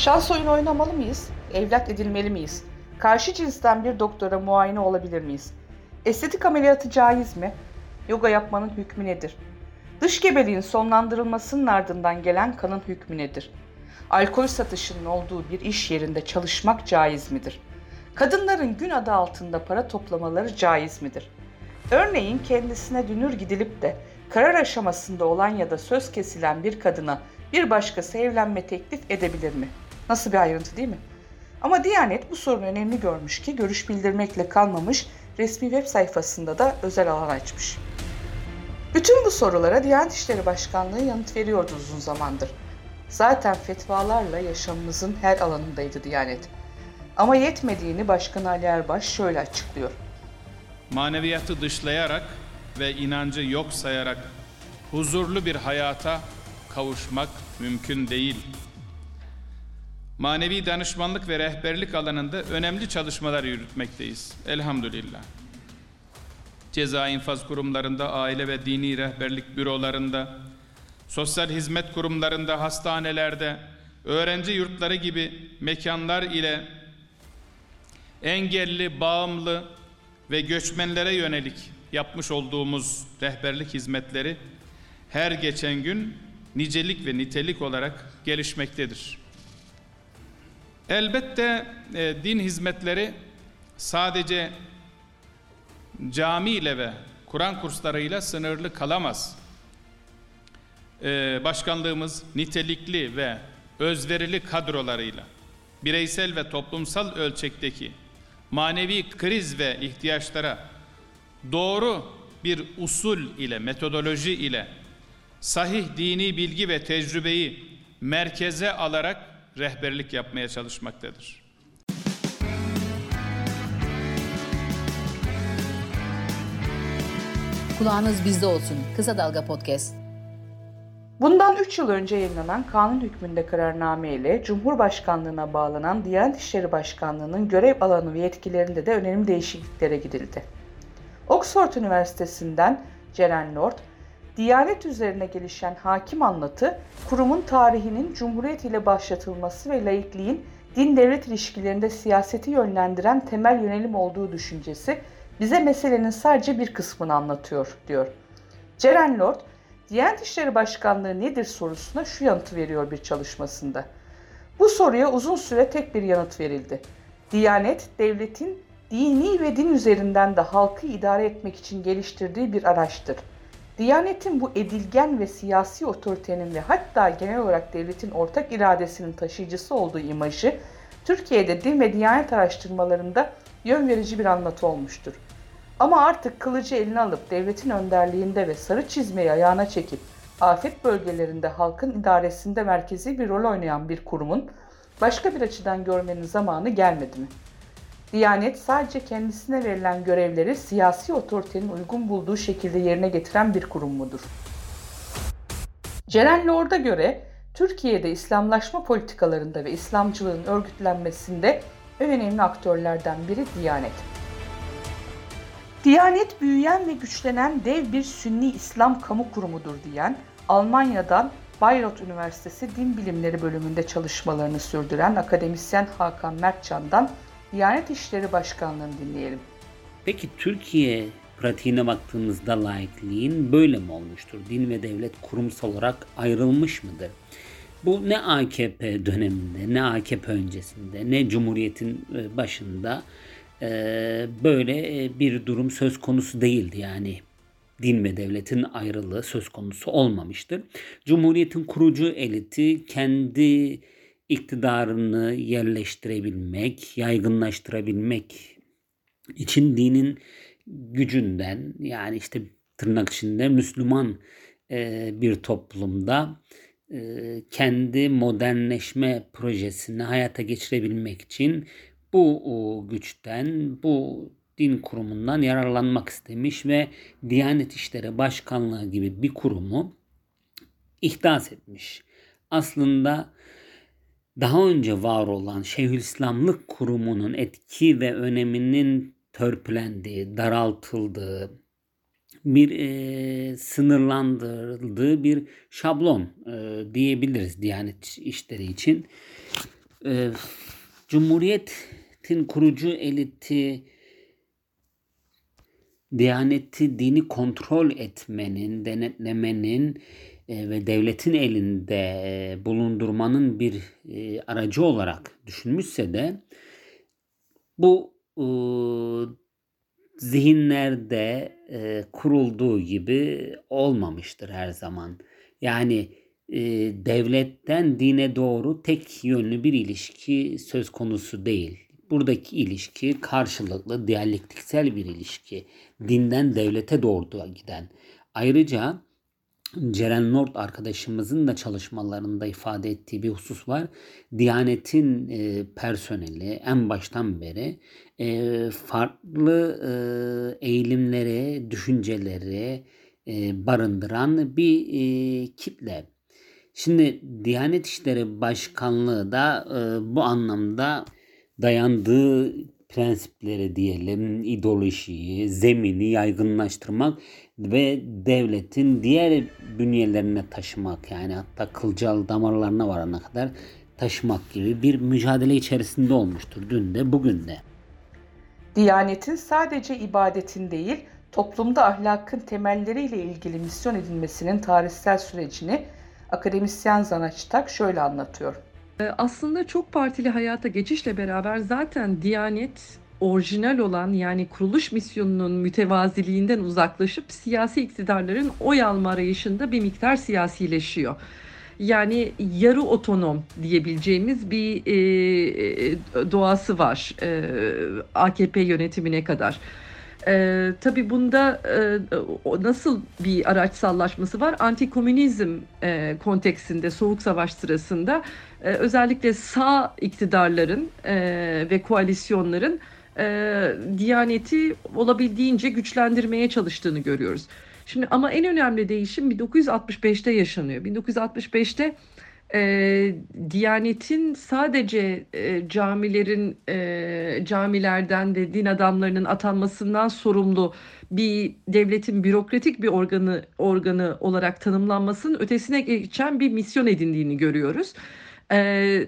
Şans oyunu oynamalı mıyız? Evlat edilmeli miyiz? Karşı cinsten bir doktora muayene olabilir miyiz? Estetik ameliyatı caiz mi? Yoga yapmanın hükmü nedir? Dış gebeliğin sonlandırılmasının ardından gelen kanın hükmü nedir? Alkol satışının olduğu bir iş yerinde çalışmak caiz midir? Kadınların gün adı altında para toplamaları caiz midir? Örneğin kendisine dünür gidilip de karar aşamasında olan ya da söz kesilen bir kadına bir başkası evlenme teklif edebilir mi? Nasıl bir ayrıntı değil mi? Ama Diyanet bu sorunu önemli görmüş ki görüş bildirmekle kalmamış, resmi web sayfasında da özel alan açmış. Bütün bu sorulara Diyanet İşleri Başkanlığı yanıt veriyordu uzun zamandır. Zaten fetvalarla yaşamımızın her alanındaydı Diyanet. Ama yetmediğini Başkan Ali Erbaş şöyle açıklıyor. Maneviyatı dışlayarak ve inancı yok sayarak huzurlu bir hayata kavuşmak mümkün değil. Manevi danışmanlık ve rehberlik alanında önemli çalışmalar yürütmekteyiz. Elhamdülillah. Ceza infaz kurumlarında, aile ve dini rehberlik bürolarında, sosyal hizmet kurumlarında, hastanelerde, öğrenci yurtları gibi mekanlar ile engelli, bağımlı ve göçmenlere yönelik yapmış olduğumuz rehberlik hizmetleri her geçen gün nicelik ve nitelik olarak gelişmektedir. Elbette e, din hizmetleri sadece cami ile ve Kur'an kurslarıyla sınırlı kalamaz. E, başkanlığımız nitelikli ve özverili kadrolarıyla bireysel ve toplumsal ölçekteki manevi kriz ve ihtiyaçlara doğru bir usul ile, metodoloji ile sahih dini bilgi ve tecrübeyi merkeze alarak rehberlik yapmaya çalışmaktadır. Kulağınız bizde olsun. Kısa Dalga Podcast. Bundan 3 yıl önce yayınlanan kanun hükmünde kararname ile Cumhurbaşkanlığına bağlanan Diyanet İşleri Başkanlığı'nın görev alanı ve yetkilerinde de önemli değişikliklere gidildi. Oxford Üniversitesi'nden Ceren Lord, Diyanet üzerine gelişen hakim anlatı, kurumun tarihinin Cumhuriyet ile başlatılması ve laikliğin din-devlet ilişkilerinde siyaseti yönlendiren temel yönelim olduğu düşüncesi bize meselenin sadece bir kısmını anlatıyor, diyor. Ceren Lord, Diyanet İşleri Başkanlığı nedir sorusuna şu yanıtı veriyor bir çalışmasında. Bu soruya uzun süre tek bir yanıt verildi. Diyanet, devletin dini ve din üzerinden de halkı idare etmek için geliştirdiği bir araçtır. Diyanetin bu edilgen ve siyasi otoritenin ve hatta genel olarak devletin ortak iradesinin taşıyıcısı olduğu imajı Türkiye'de din ve diyanet araştırmalarında yön verici bir anlatı olmuştur. Ama artık kılıcı eline alıp devletin önderliğinde ve sarı çizmeyi ayağına çekip afet bölgelerinde halkın idaresinde merkezi bir rol oynayan bir kurumun başka bir açıdan görmenin zamanı gelmedi mi? Diyanet sadece kendisine verilen görevleri siyasi otoritenin uygun bulduğu şekilde yerine getiren bir kurum mudur? Ceren Lord'a göre Türkiye'de İslamlaşma politikalarında ve İslamcılığın örgütlenmesinde en önemli aktörlerden biri Diyanet. Diyanet büyüyen ve güçlenen dev bir Sünni İslam kamu kurumudur diyen Almanya'dan Bayreuth Üniversitesi Din Bilimleri bölümünde çalışmalarını sürdüren akademisyen Hakan Mertcan'dan Diyanet İşleri Başkanlığı'nı dinleyelim. Peki Türkiye pratiğine baktığımızda laikliğin böyle mi olmuştur? Din ve devlet kurumsal olarak ayrılmış mıdır? Bu ne AKP döneminde, ne AKP öncesinde, ne Cumhuriyet'in e, başında e, böyle e, bir durum söz konusu değildi. Yani din ve devletin ayrılığı söz konusu olmamıştır. Cumhuriyet'in kurucu eliti kendi iktidarını yerleştirebilmek, yaygınlaştırabilmek için dinin gücünden yani işte tırnak içinde Müslüman e, bir toplumda e, kendi modernleşme projesini hayata geçirebilmek için bu güçten, bu din kurumundan yararlanmak istemiş ve Diyanet İşleri Başkanlığı gibi bir kurumu ihdas etmiş. Aslında daha önce var olan Şeyhülislamlık kurumunun etki ve öneminin törpülendiği, daraltıldığı, bir e, sınırlandırıldığı bir şablon e, diyebiliriz Diyanet işleri için. e, Cumhuriyet'in kurucu eliti Diyaneti dini kontrol etmenin, denetlemenin ve devletin elinde e, bulundurmanın bir e, aracı olarak düşünmüşse de bu e, zihinlerde e, kurulduğu gibi olmamıştır her zaman. Yani e, devletten dine doğru tek yönlü bir ilişki söz konusu değil. Buradaki ilişki karşılıklı, diyalektiksel bir ilişki. Dinden devlete doğru giden. Ayrıca Ceren Nord arkadaşımızın da çalışmalarında ifade ettiği bir husus var. Diyanetin e, personeli en baştan beri e, farklı e, eğilimleri, düşünceleri e, barındıran bir e, kitle. Şimdi Diyanet İşleri Başkanlığı da e, bu anlamda dayandığı prensipleri diyelim, ideolojiyi, zemini yaygınlaştırmak ve devletin diğer bünyelerine taşımak yani hatta kılcal damarlarına varana kadar taşımak gibi bir mücadele içerisinde olmuştur dün de bugün de. Diyanetin sadece ibadetin değil, toplumda ahlakın temelleriyle ilgili misyon edilmesinin tarihsel sürecini akademisyen Zanaçtak şöyle anlatıyor. Ee, aslında çok partili hayata geçişle beraber zaten Diyanet orijinal olan yani kuruluş misyonunun mütevaziliğinden uzaklaşıp siyasi iktidarların oy alma arayışında bir miktar siyasileşiyor. Yani yarı otonom diyebileceğimiz bir e, e doğası var e, AKP yönetimine kadar. E, tabii bunda e, nasıl bir araçsallaşması var? Antikomünizm e, konteksinde Soğuk Savaş sırasında e, özellikle sağ iktidarların e, ve koalisyonların e, Diyaneti olabildiğince güçlendirmeye çalıştığını görüyoruz. Şimdi ama en önemli değişim 1965'te yaşanıyor. 1965'te e, Diyanet'in sadece e, camilerin e, camilerden ve din adamlarının atanmasından sorumlu bir devletin bürokratik bir organı organı olarak tanımlanmasının ötesine geçen bir misyon edindiğini görüyoruz. Ee,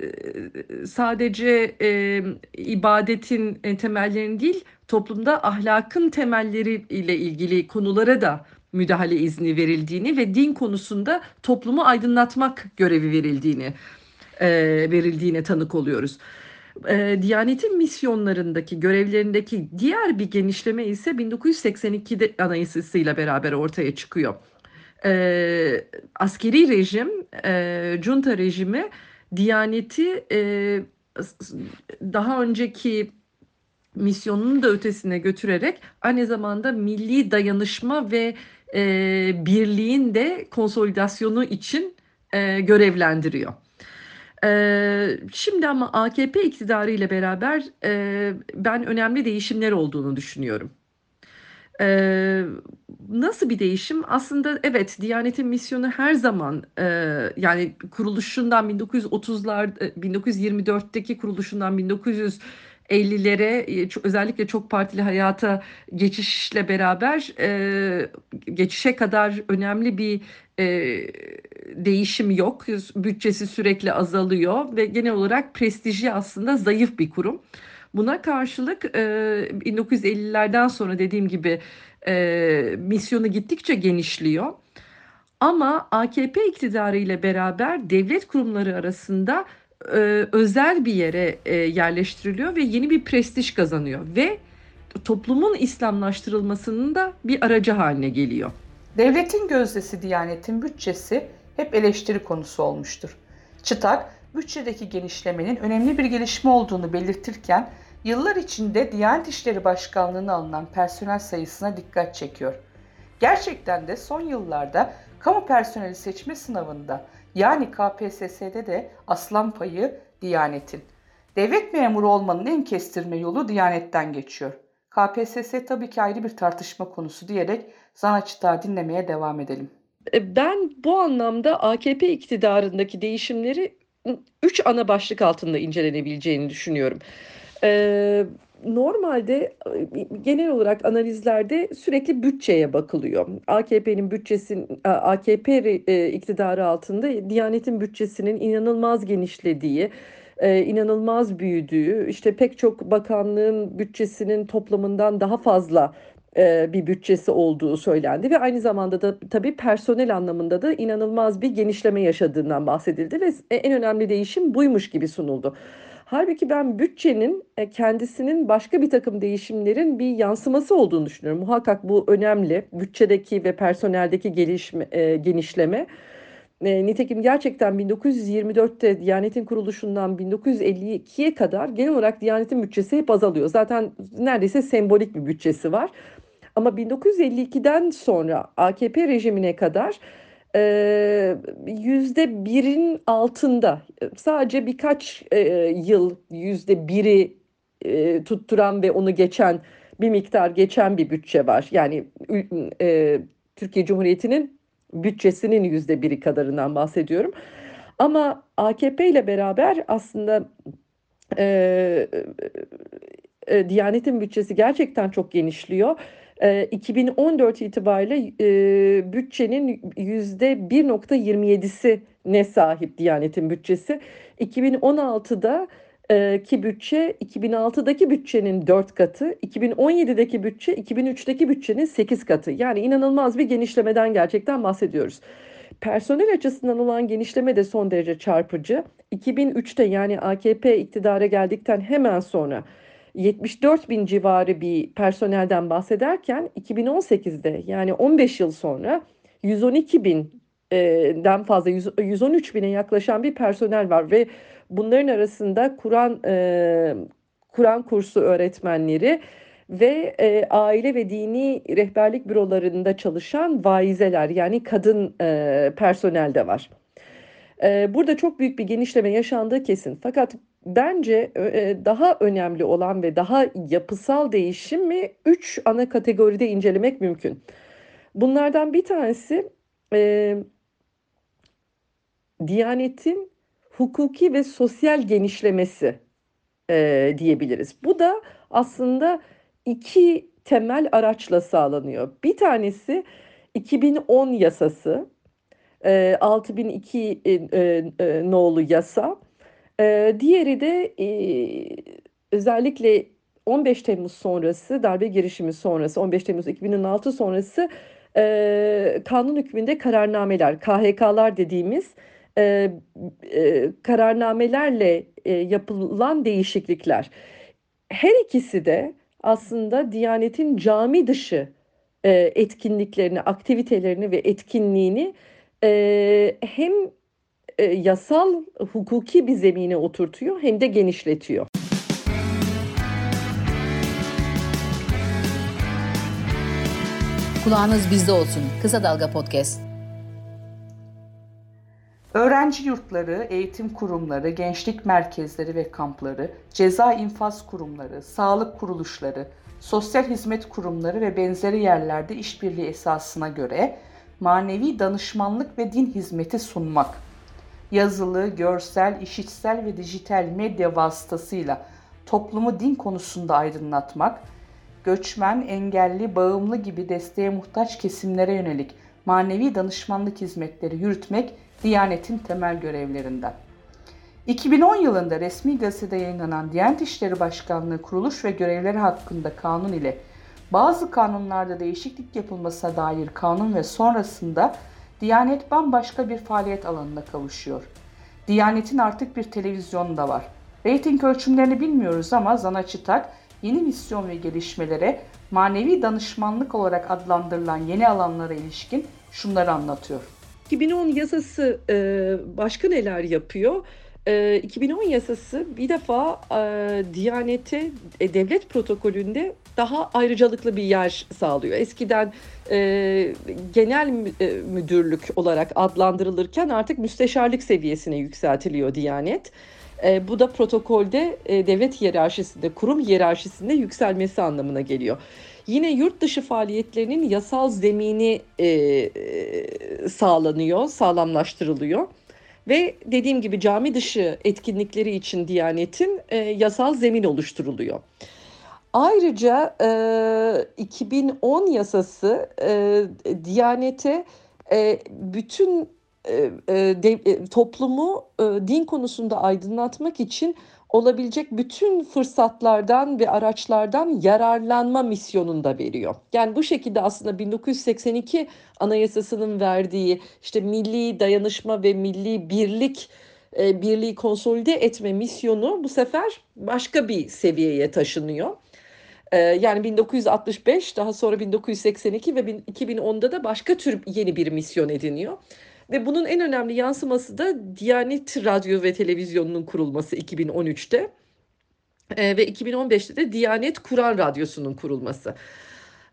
sadece e, ibadetin e, temellerini değil toplumda ahlakın temelleri ile ilgili konulara da müdahale izni verildiğini ve din konusunda toplumu aydınlatmak görevi verildiğini e, verildiğine tanık oluyoruz. E, Diyanet'in misyonlarındaki görevlerindeki diğer bir genişleme ise 1982'de anayasasıyla beraber ortaya çıkıyor. E, askeri rejim, e, junta rejimi Diyaneti daha önceki misyonunu da ötesine götürerek aynı zamanda milli dayanışma ve birliğin de konsolidasyonu için görevlendiriyor. Şimdi ama AKP iktidarı ile beraber ben önemli değişimler olduğunu düşünüyorum. Ee, nasıl bir değişim? Aslında evet Diyanet'in misyonu her zaman e, yani kuruluşundan 1930'lar 1924'teki kuruluşundan 1950'lere özellikle çok partili hayata geçişle beraber e, geçişe kadar önemli bir e, değişim yok. Bütçesi sürekli azalıyor ve genel olarak prestiji aslında zayıf bir kurum. Buna karşılık e, 1950'lerden sonra dediğim gibi e, misyonu gittikçe genişliyor. Ama AKP iktidarı ile beraber devlet kurumları arasında e, özel bir yere e, yerleştiriliyor ve yeni bir prestij kazanıyor ve toplumun İslamlaştırılmasının da bir aracı haline geliyor. Devletin gözdesi Diyanet'in bütçesi hep eleştiri konusu olmuştur. Çıtak, bütçedeki genişlemenin önemli bir gelişme olduğunu belirtirken yıllar içinde Diyanet İşleri Başkanlığı'na alınan personel sayısına dikkat çekiyor. Gerçekten de son yıllarda kamu personeli seçme sınavında yani KPSS'de de aslan payı Diyanet'in. Devlet memuru olmanın en kestirme yolu Diyanet'ten geçiyor. KPSS tabii ki ayrı bir tartışma konusu diyerek Zanaç'ta dinlemeye devam edelim. E, ben bu anlamda AKP iktidarındaki değişimleri üç ana başlık altında incelenebileceğini düşünüyorum. Ee, normalde genel olarak analizlerde sürekli bütçeye bakılıyor. AKP'nin bütçesin AKP iktidarı altında Diyanet'in bütçesinin inanılmaz genişlediği e, inanılmaz büyüdüğü, işte pek çok bakanlığın bütçesinin toplamından daha fazla e, bir bütçesi olduğu söylendi ve aynı zamanda da tabii personel anlamında da inanılmaz bir genişleme yaşadığından bahsedildi ve en önemli değişim buymuş gibi sunuldu. Halbuki ben bütçenin e, kendisinin başka bir takım değişimlerin bir yansıması olduğunu düşünüyorum. Muhakkak bu önemli. Bütçedeki ve personeldeki gelişme, e, genişleme. E, nitekim gerçekten 1924'te Diyanet'in kuruluşundan 1952'ye kadar genel olarak Diyanet'in bütçesi hep azalıyor. Zaten neredeyse sembolik bir bütçesi var. Ama 1952'den sonra AKP rejimine kadar yüzde birin altında sadece birkaç yıl yüzde biri tutturan ve onu geçen bir miktar geçen bir bütçe var. Yani Türkiye Cumhuriyeti'nin bütçesinin yüzde biri kadarından bahsediyorum. Ama AKP ile beraber aslında e, e, Diyanet'in bütçesi gerçekten çok genişliyor 2014 itibariyle e, bütçenin %1.27'si ne sahip Diyanet'in bütçesi. 2016'da e, ki bütçe 2006'daki bütçenin 4 katı, 2017'deki bütçe 2003'teki bütçenin 8 katı. Yani inanılmaz bir genişlemeden gerçekten bahsediyoruz. Personel açısından olan genişleme de son derece çarpıcı. 2003'te yani AKP iktidara geldikten hemen sonra 74 bin civarı bir personelden bahsederken 2018'de yani 15 yıl sonra 112 binden fazla 113 bine yaklaşan bir personel var ve bunların arasında Kur'an e, Kur'an kursu öğretmenleri ve e, aile ve dini rehberlik bürolarında çalışan vaizeler yani kadın e, personel de var. E, burada çok büyük bir genişleme yaşandığı kesin. Fakat bence e, daha önemli olan ve daha yapısal değişimi üç ana kategoride incelemek mümkün. Bunlardan bir tanesi e, Diyanetin hukuki ve sosyal genişlemesi e, diyebiliriz. Bu da aslında iki temel araçla sağlanıyor. Bir tanesi 2010 yasası, e, 6002 e, e, e, nolu yasa. Ee, diğeri de e, özellikle 15 Temmuz sonrası, darbe girişimi sonrası, 15 Temmuz 2016 sonrası e, kanun hükmünde kararnameler, KHK'lar dediğimiz e, e, kararnamelerle e, yapılan değişiklikler. Her ikisi de aslında Diyanet'in cami dışı e, etkinliklerini, aktivitelerini ve etkinliğini e, hem e, yasal hukuki bir zemine oturtuyor hem de genişletiyor. Kulağınız bizde olsun. Kısa Dalga Podcast. Öğrenci yurtları, eğitim kurumları, gençlik merkezleri ve kampları, ceza infaz kurumları, sağlık kuruluşları, sosyal hizmet kurumları ve benzeri yerlerde işbirliği esasına göre manevi danışmanlık ve din hizmeti sunmak yazılı, görsel, işitsel ve dijital medya vasıtasıyla toplumu din konusunda aydınlatmak, göçmen, engelli, bağımlı gibi desteğe muhtaç kesimlere yönelik manevi danışmanlık hizmetleri yürütmek Diyanet'in temel görevlerinden. 2010 yılında resmi gazetede yayınlanan Diyanet İşleri Başkanlığı kuruluş ve görevleri hakkında kanun ile bazı kanunlarda değişiklik yapılmasına dair kanun ve sonrasında Diyanet bambaşka bir faaliyet alanına kavuşuyor. Diyanet'in artık bir televizyonu da var. Rating ölçümlerini bilmiyoruz ama Zana Çıtak yeni misyon ve gelişmelere manevi danışmanlık olarak adlandırılan yeni alanlara ilişkin şunları anlatıyor. 2010 yasası başka neler yapıyor? 2010 yasası bir defa e, Diyanet'e e, devlet protokolünde daha ayrıcalıklı bir yer sağlıyor. Eskiden e, genel e, müdürlük olarak adlandırılırken artık müsteşarlık seviyesine yükseltiliyor Diyanet. E, bu da protokolde e, devlet hiyerarşisinde, kurum hiyerarşisinde yükselmesi anlamına geliyor. Yine yurt dışı faaliyetlerinin yasal zemini e, e sağlanıyor, sağlamlaştırılıyor. Ve dediğim gibi cami dışı etkinlikleri için Diyanet'in e, yasal zemin oluşturuluyor. Ayrıca e, 2010 yasası e, Diyanet'e e, bütün e, e, de, e, toplumu e, din konusunda aydınlatmak için olabilecek bütün fırsatlardan ve araçlardan yararlanma misyonunu da veriyor. Yani bu şekilde aslında 1982 Anayasası'nın verdiği işte milli dayanışma ve milli birlik e, birliği konsolide etme misyonu bu sefer başka bir seviyeye taşınıyor. E, yani 1965 daha sonra 1982 ve 2010'da da başka tür yeni bir misyon ediniyor. Ve bunun en önemli yansıması da Diyanet Radyo ve Televizyonu'nun kurulması 2013'te. E, ve 2015'te de Diyanet Kur'an Radyosu'nun kurulması.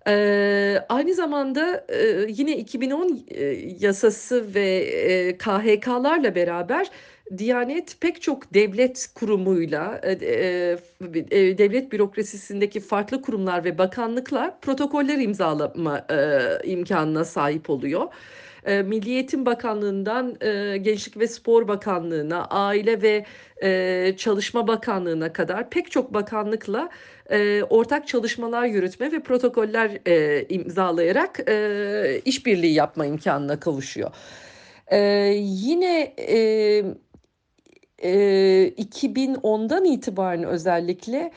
Ee, aynı zamanda e, yine 2010 e, yasası ve e, KHK'larla beraber Diyanet pek çok devlet kurumuyla, e, e, e, devlet bürokrasisindeki farklı kurumlar ve bakanlıkla protokoller imzalama e, imkanına sahip oluyor. E, Milli Eğitim Bakanlığı'ndan e, Gençlik ve Spor Bakanlığı'na, Aile ve e, Çalışma Bakanlığı'na kadar pek çok bakanlıkla e, ortak çalışmalar yürütme ve protokoller e, imzalayarak e, işbirliği yapma imkanına kavuşuyor. E, yine e, e, 2010'dan itibaren özellikle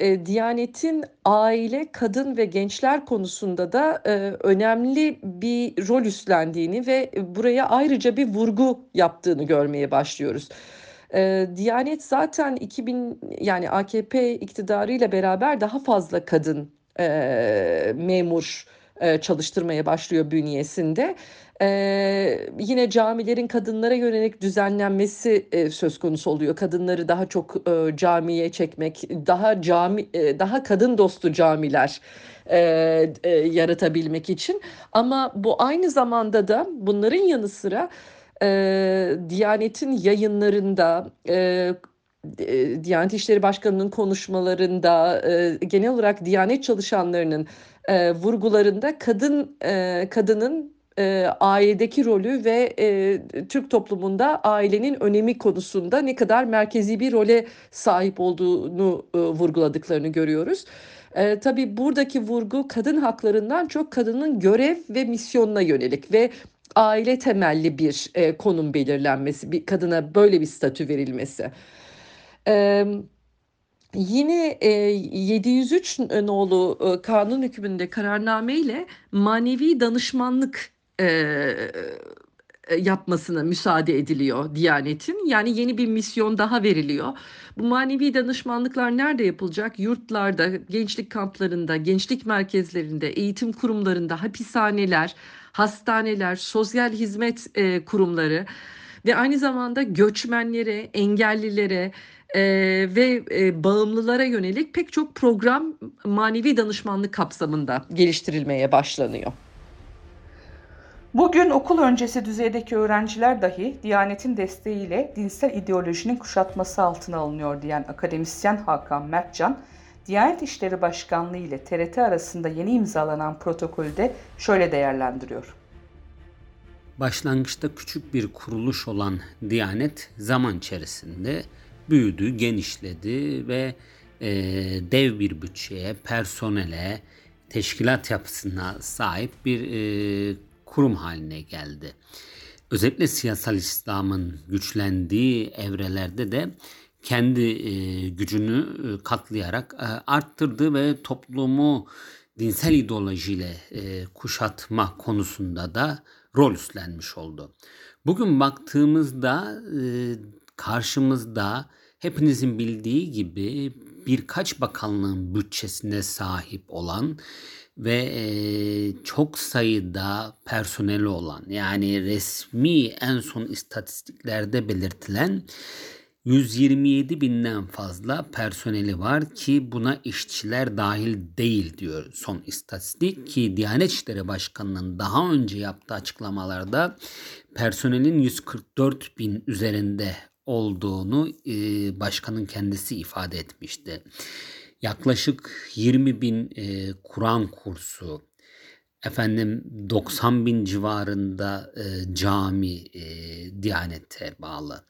e, Diyanet'in aile, kadın ve gençler konusunda da e, önemli bir rol üstlendiğini ve buraya ayrıca bir vurgu yaptığını görmeye başlıyoruz. E, Diyanet zaten 2000 yani AKP iktidarıyla beraber daha fazla kadın e, memur e, çalıştırmaya başlıyor bünyesinde. Ee, yine camilerin kadınlara yönelik düzenlenmesi e, söz konusu oluyor. Kadınları daha çok e, camiye çekmek, daha cami, e, daha kadın dostu camiler e, e, yaratabilmek için. Ama bu aynı zamanda da bunların yanı sıra e, Diyanet'in yayınlarında, e, Diyanet İşleri Başkanı'nın konuşmalarında, genel olarak Diyanet çalışanlarının vurgularında kadın kadının e, ailedeki rolü ve e, Türk toplumunda ailenin önemi konusunda ne kadar merkezi bir role sahip olduğunu e, vurguladıklarını görüyoruz. E, tabii buradaki vurgu kadın haklarından çok kadının görev ve misyonuna yönelik ve aile temelli bir e, konum belirlenmesi, bir kadına böyle bir statü verilmesi. Evet. Yine e, 703 nolu e, kanun hükmünde kararname ile manevi danışmanlık e, yapmasına müsaade ediliyor Diyanet'in. Yani yeni bir misyon daha veriliyor. Bu manevi danışmanlıklar nerede yapılacak? Yurtlarda, gençlik kamplarında, gençlik merkezlerinde, eğitim kurumlarında, hapishaneler, hastaneler, sosyal hizmet e, kurumları ve aynı zamanda göçmenlere, engellilere, e, ve e, bağımlılara yönelik pek çok program manevi danışmanlık kapsamında geliştirilmeye başlanıyor. Bugün okul öncesi düzeydeki öğrenciler dahi Diyanet'in desteğiyle dinsel ideolojinin kuşatması altına alınıyor diyen akademisyen Hakan Mertcan, Diyanet İşleri Başkanlığı ile TRT arasında yeni imzalanan protokolde şöyle değerlendiriyor. Başlangıçta küçük bir kuruluş olan Diyanet zaman içerisinde büyüdü, genişledi ve e, dev bir bütçeye, personele, teşkilat yapısına sahip bir e, kurum haline geldi. Özellikle siyasal İslam'ın güçlendiği evrelerde de kendi e, gücünü e, katlayarak e, arttırdı ve toplumu dinsel ideolojiyle kuşatma konusunda da rol üstlenmiş oldu. Bugün baktığımızda karşımızda hepinizin bildiği gibi birkaç bakanlığın bütçesine sahip olan ve çok sayıda personeli olan yani resmi en son istatistiklerde belirtilen 127 binden fazla personeli var ki buna işçiler dahil değil diyor son istatistik ki Diyanet İşleri Başkanı'nın daha önce yaptığı açıklamalarda personelin 144 bin üzerinde olduğunu başkanın kendisi ifade etmişti. Yaklaşık 20 bin e, Kur'an kursu, efendim 90 bin civarında e, cami e, Diyanet'e bağlı.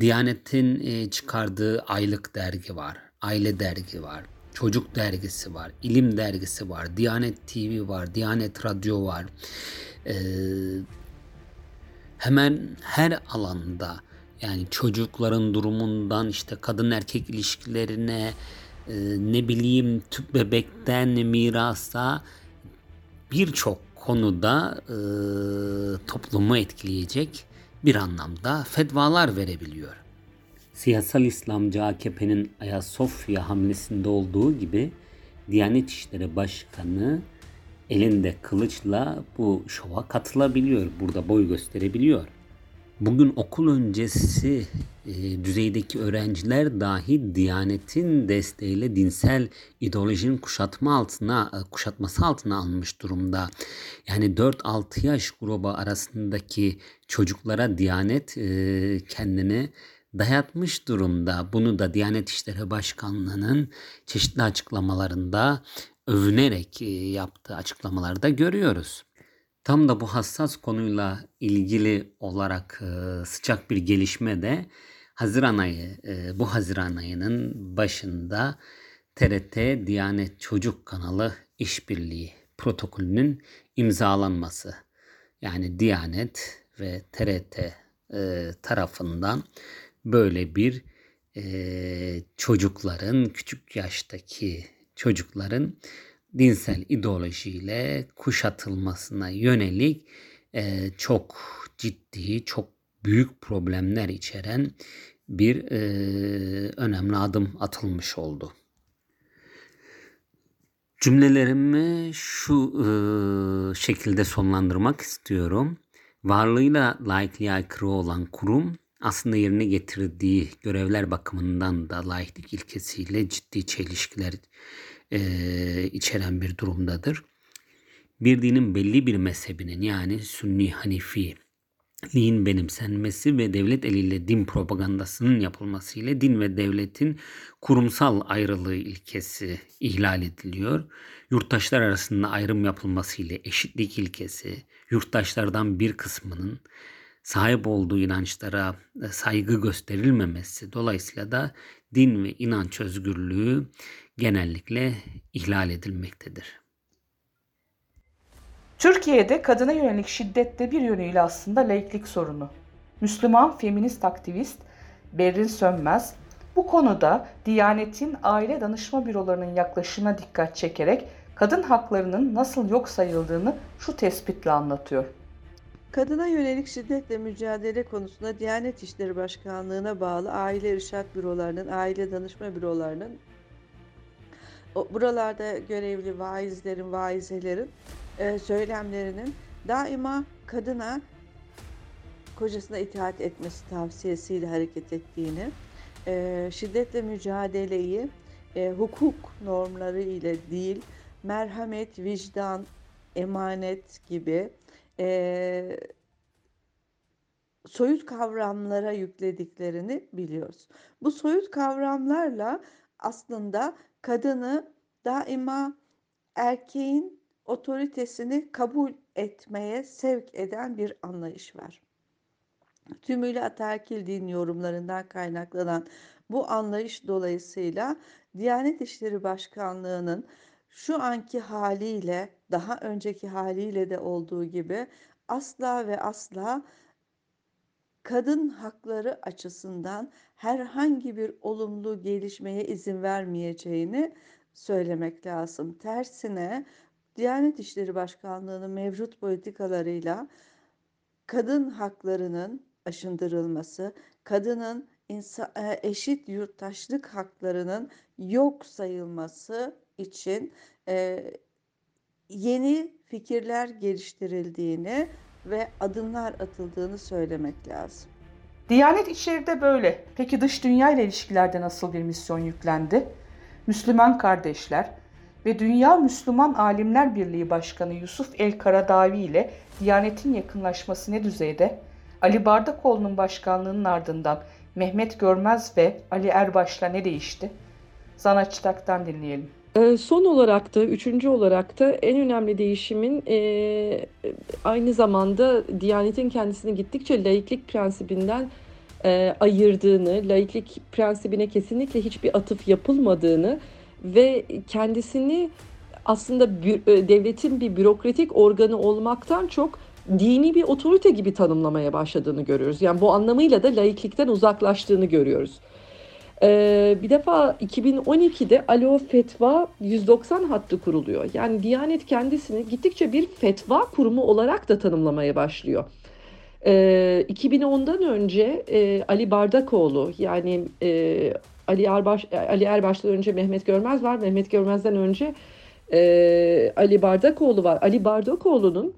Diyanet'in e, çıkardığı aylık dergi var, aile dergi var, çocuk dergisi var, ilim dergisi var, Diyanet TV var, Diyanet Radyo var. E, hemen her alanda yani çocukların durumundan işte kadın erkek ilişkilerine e, ne bileyim tüp bebekten mirasa birçok konuda e, toplumu etkileyecek bir anlamda fetvalar verebiliyor. Siyasal İslamcı AKP'nin Ayasofya hamlesinde olduğu gibi Diyanet İşleri Başkanı elinde kılıçla bu şova katılabiliyor. Burada boy gösterebiliyor. Bugün okul öncesi e, düzeydeki öğrenciler dahi Diyanet'in desteğiyle dinsel ideolojinin kuşatma altına e, kuşatması altına almış durumda. Yani 4-6 yaş grubu arasındaki çocuklara Diyanet e, kendini dayatmış durumda. Bunu da Diyanet İşleri Başkanlığı'nın çeşitli açıklamalarında övünerek e, yaptığı açıklamalarda görüyoruz. Tam da bu hassas konuyla ilgili olarak e, sıcak bir gelişme de Haziran ayı, e, bu Haziran ayının başında TRT Diyanet Çocuk Kanalı İşbirliği protokolünün imzalanması. Yani Diyanet ve TRT e, tarafından böyle bir çocukların, küçük yaştaki çocukların dinsel ideolojiyle kuşatılmasına yönelik e, çok ciddi, çok büyük problemler içeren bir e, önemli adım atılmış oldu. Cümlelerimi şu e, şekilde sonlandırmak istiyorum. Varlığıyla laikliğe aykırı olan kurum aslında yerine getirdiği görevler bakımından da laiklik ilkesiyle ciddi çelişkiler e, içeren bir durumdadır. Bir dinin belli bir mezhebinin yani Sünni Hanifi liğin benimsenmesi ve devlet eliyle din propagandasının yapılması ile din ve devletin kurumsal ayrılığı ilkesi ihlal ediliyor. Yurttaşlar arasında ayrım yapılması ile eşitlik ilkesi, yurttaşlardan bir kısmının sahip olduğu inançlara saygı gösterilmemesi dolayısıyla da din ve inanç özgürlüğü genellikle ihlal edilmektedir. Türkiye'de kadına yönelik şiddette bir yönüyle aslında laiklik sorunu. Müslüman feminist aktivist Berrin Sönmez bu konuda Diyanet'in aile danışma bürolarının yaklaşımına dikkat çekerek kadın haklarının nasıl yok sayıldığını şu tespitle anlatıyor. Kadına yönelik şiddetle mücadele konusunda Diyanet İşleri Başkanlığı'na bağlı aile irşat bürolarının, aile danışma bürolarının buralarda görevli vaizlerin, vaizelerin e, söylemlerinin daima kadına kocasına itaat etmesi tavsiyesiyle hareket ettiğini, e, şiddetle mücadeleyi e, hukuk normları ile değil, merhamet, vicdan, emanet gibi e, soyut kavramlara yüklediklerini biliyoruz. Bu soyut kavramlarla aslında kadını daima erkeğin otoritesini kabul etmeye sevk eden bir anlayış var. Tümüyle ataerkil din yorumlarından kaynaklanan bu anlayış dolayısıyla Diyanet İşleri Başkanlığı'nın şu anki haliyle daha önceki haliyle de olduğu gibi asla ve asla kadın hakları açısından herhangi bir olumlu gelişmeye izin vermeyeceğini söylemek lazım. Tersine Diyanet İşleri Başkanlığı'nın mevcut politikalarıyla kadın haklarının aşındırılması, kadının e, eşit yurttaşlık haklarının yok sayılması için e, yeni fikirler geliştirildiğini ve adımlar atıldığını söylemek lazım. Diyanet içeride böyle. Peki dış dünya ile ilişkilerde nasıl bir misyon yüklendi? Müslüman kardeşler ve Dünya Müslüman Alimler Birliği Başkanı Yusuf El Karadavi ile Diyanet'in yakınlaşması ne düzeyde? Ali Bardakoğlu'nun başkanlığının ardından Mehmet Görmez ve Ali Erbaş'la ne değişti? Zanatçıtak'tan dinleyelim. Ee, son olarak da, üçüncü olarak da en önemli değişimin e, aynı zamanda Diyanet'in kendisini gittikçe laiklik prensibinden e, ayırdığını, laiklik prensibine kesinlikle hiçbir atıf yapılmadığını ve kendisini aslında bir, e, devletin bir bürokratik organı olmaktan çok dini bir otorite gibi tanımlamaya başladığını görüyoruz. Yani bu anlamıyla da laiklikten uzaklaştığını görüyoruz. Ee, bir defa 2012'de Alo Fetva 190 hattı kuruluyor. Yani Diyanet kendisini gittikçe bir fetva kurumu olarak da tanımlamaya başlıyor. Ee, 2010'dan önce e, Ali Bardakoğlu yani e, Ali, Erbaş, Ali Erbaş'tan önce Mehmet Görmez var. Mehmet Görmez'den önce e, Ali Bardakoğlu var. Ali Bardakoğlu'nun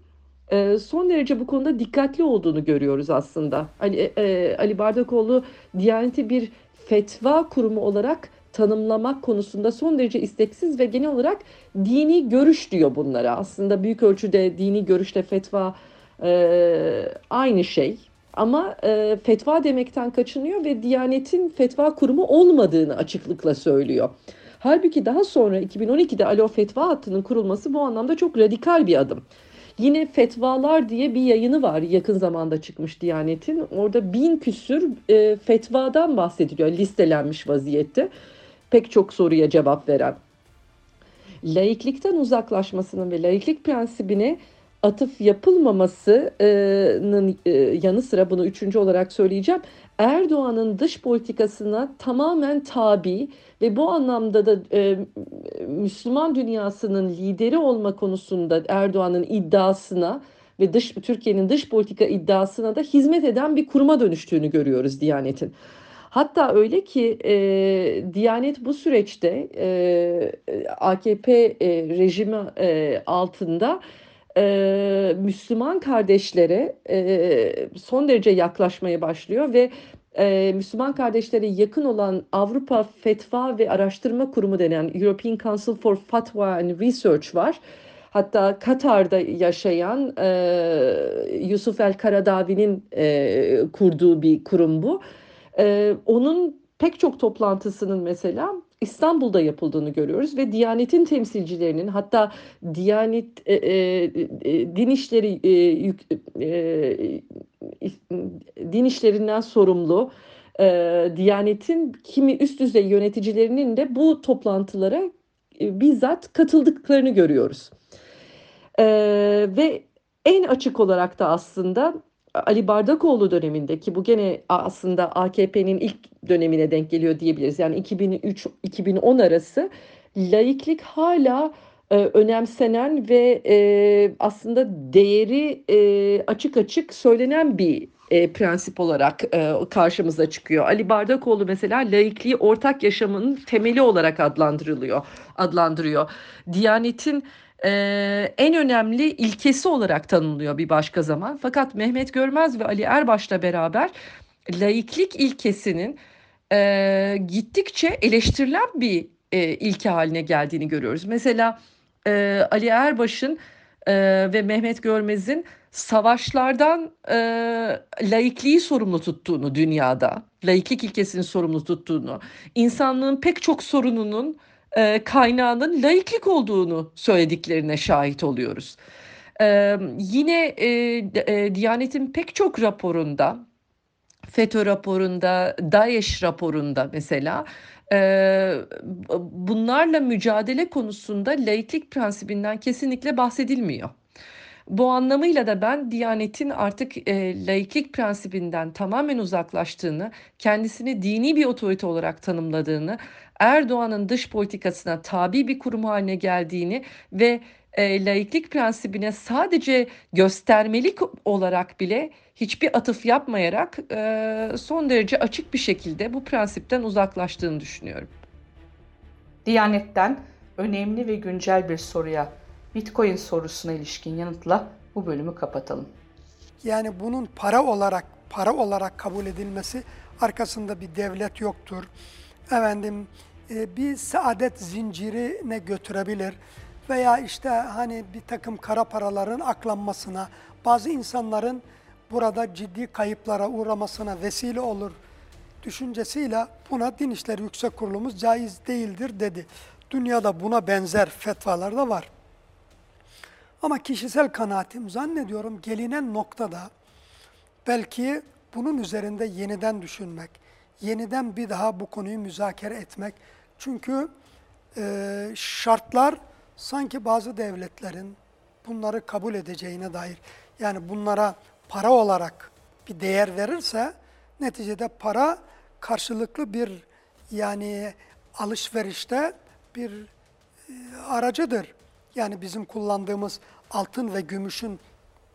e, son derece bu konuda dikkatli olduğunu görüyoruz aslında. Ali, e, Ali Bardakoğlu Diyaneti bir fetva kurumu olarak tanımlamak konusunda son derece isteksiz ve genel olarak dini görüş diyor bunlara. Aslında büyük ölçüde dini görüşle fetva e, aynı şey. Ama e, fetva demekten kaçınıyor ve Diyanet'in fetva kurumu olmadığını açıklıkla söylüyor. Halbuki daha sonra 2012'de Alo Fetva hattının kurulması bu anlamda çok radikal bir adım. Yine Fetvalar diye bir yayını var yakın zamanda çıkmış Diyanet'in. Orada bin küsür e, fetvadan bahsediliyor listelenmiş vaziyette. Pek çok soruya cevap veren. Laiklikten uzaklaşmasının ve laiklik prensibine atıf yapılmamasının e, yanı sıra bunu üçüncü olarak söyleyeceğim. Erdoğan'ın dış politikasına tamamen tabi ve bu anlamda da e, Müslüman dünyasının lideri olma konusunda Erdoğan'ın iddiasına ve dış Türkiye'nin dış politika iddiasına da hizmet eden bir kuruma dönüştüğünü görüyoruz Diyanet'in. Hatta öyle ki e, Diyanet bu süreçte e, AKP e, rejimi e, altında e, Müslüman kardeşlere e, son derece yaklaşmaya başlıyor ve e, Müslüman kardeşlere yakın olan Avrupa Fetva ve Araştırma Kurumu denen European Council for Fatwa and Research var. Hatta Katar'da yaşayan e, Yusuf El Karadavi'nin e, kurduğu bir kurum bu. E, onun pek çok toplantısının mesela İstanbul'da yapıldığını görüyoruz ve Diyanet'in temsilcilerinin hatta Diyanet e, e, e din işleri e, e, din işlerinden sorumlu e, Diyanet'in kimi üst düzey yöneticilerinin de bu toplantılara e, bizzat katıldıklarını görüyoruz. E, ve en açık olarak da aslında Ali Bardakoğlu dönemindeki bu gene aslında AKP'nin ilk dönemine denk geliyor diyebiliriz. Yani 2003-2010 arası laiklik hala e, önemsenen ve e, aslında değeri e, açık açık söylenen bir e, prensip olarak e, karşımıza çıkıyor. Ali Bardakoğlu mesela laikliği ortak yaşamın temeli olarak adlandırılıyor, adlandırıyor. Diyanetin e, en önemli ilkesi olarak tanımlıyor bir başka zaman. Fakat Mehmet Görmez ve Ali Erbaş'la beraber laiklik ilkesinin e, gittikçe eleştirilen bir e, ilke haline geldiğini görüyoruz. Mesela e, Ali Erbaş'ın e, ve Mehmet Görmez'in savaşlardan e, laikliği sorumlu tuttuğunu dünyada, laiklik ilkesini sorumlu tuttuğunu, insanlığın pek çok sorununun e, kaynağının laiklik olduğunu söylediklerine şahit oluyoruz. E, yine e, e, Diyanet'in pek çok raporunda, FETÖ raporunda, DAEŞ raporunda mesela e, bunlarla mücadele konusunda laiklik prensibinden kesinlikle bahsedilmiyor. Bu anlamıyla da ben Diyanet'in artık e, laiklik prensibinden tamamen uzaklaştığını, kendisini dini bir otorite olarak tanımladığını, Erdoğan'ın dış politikasına tabi bir kurum haline geldiğini ve e, laiklik prensibine sadece göstermelik olarak bile hiçbir atıf yapmayarak e, son derece açık bir şekilde bu prensipten uzaklaştığını düşünüyorum. Diyanet'ten önemli ve güncel bir soruya Bitcoin sorusuna ilişkin yanıtla bu bölümü kapatalım. Yani bunun para olarak para olarak kabul edilmesi arkasında bir devlet yoktur. Efendim e, bir saadet zincirine götürebilir veya işte hani bir takım kara paraların aklanmasına, bazı insanların burada ciddi kayıplara uğramasına vesile olur düşüncesiyle buna Din İşleri Yüksek Kurulumuz caiz değildir dedi. Dünyada buna benzer fetvalar da var. Ama kişisel kanaatim zannediyorum gelinen noktada belki bunun üzerinde yeniden düşünmek, yeniden bir daha bu konuyu müzakere etmek. Çünkü e, şartlar sanki bazı devletlerin bunları kabul edeceğine dair. yani bunlara para olarak bir değer verirse neticede para karşılıklı bir yani alışverişte bir e, aracıdır. Yani bizim kullandığımız altın ve gümüşün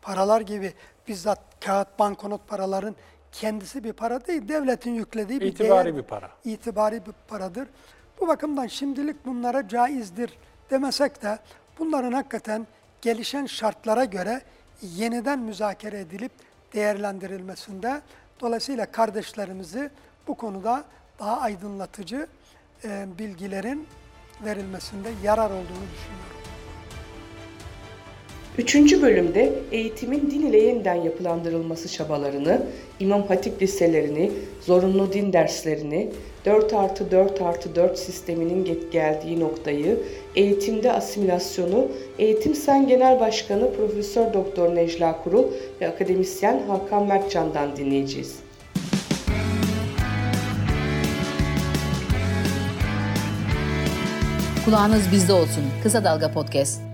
paralar gibi bizzat kağıt banknot paraların kendisi bir para değil, devletin yüklediği bir İtibari değer, bir para. itibari bir paradır. Bu bakımdan şimdilik bunlara caizdir demesek de bunların hakikaten gelişen şartlara göre yeniden müzakere edilip değerlendirilmesinde dolayısıyla kardeşlerimizi bu konuda daha aydınlatıcı bilgilerin verilmesinde yarar olduğunu düşünüyorum. Üçüncü bölümde eğitimin din ile yeniden yapılandırılması çabalarını, İmam Hatip liselerini, zorunlu din derslerini, 4 artı 4 artı 4 sisteminin geldiği noktayı, eğitimde asimilasyonu, Eğitim Sen Genel Başkanı Profesör Doktor Necla Kurul ve akademisyen Hakan Mertcan'dan dinleyeceğiz. Kulağınız bizde olsun. Kısa Dalga Podcast.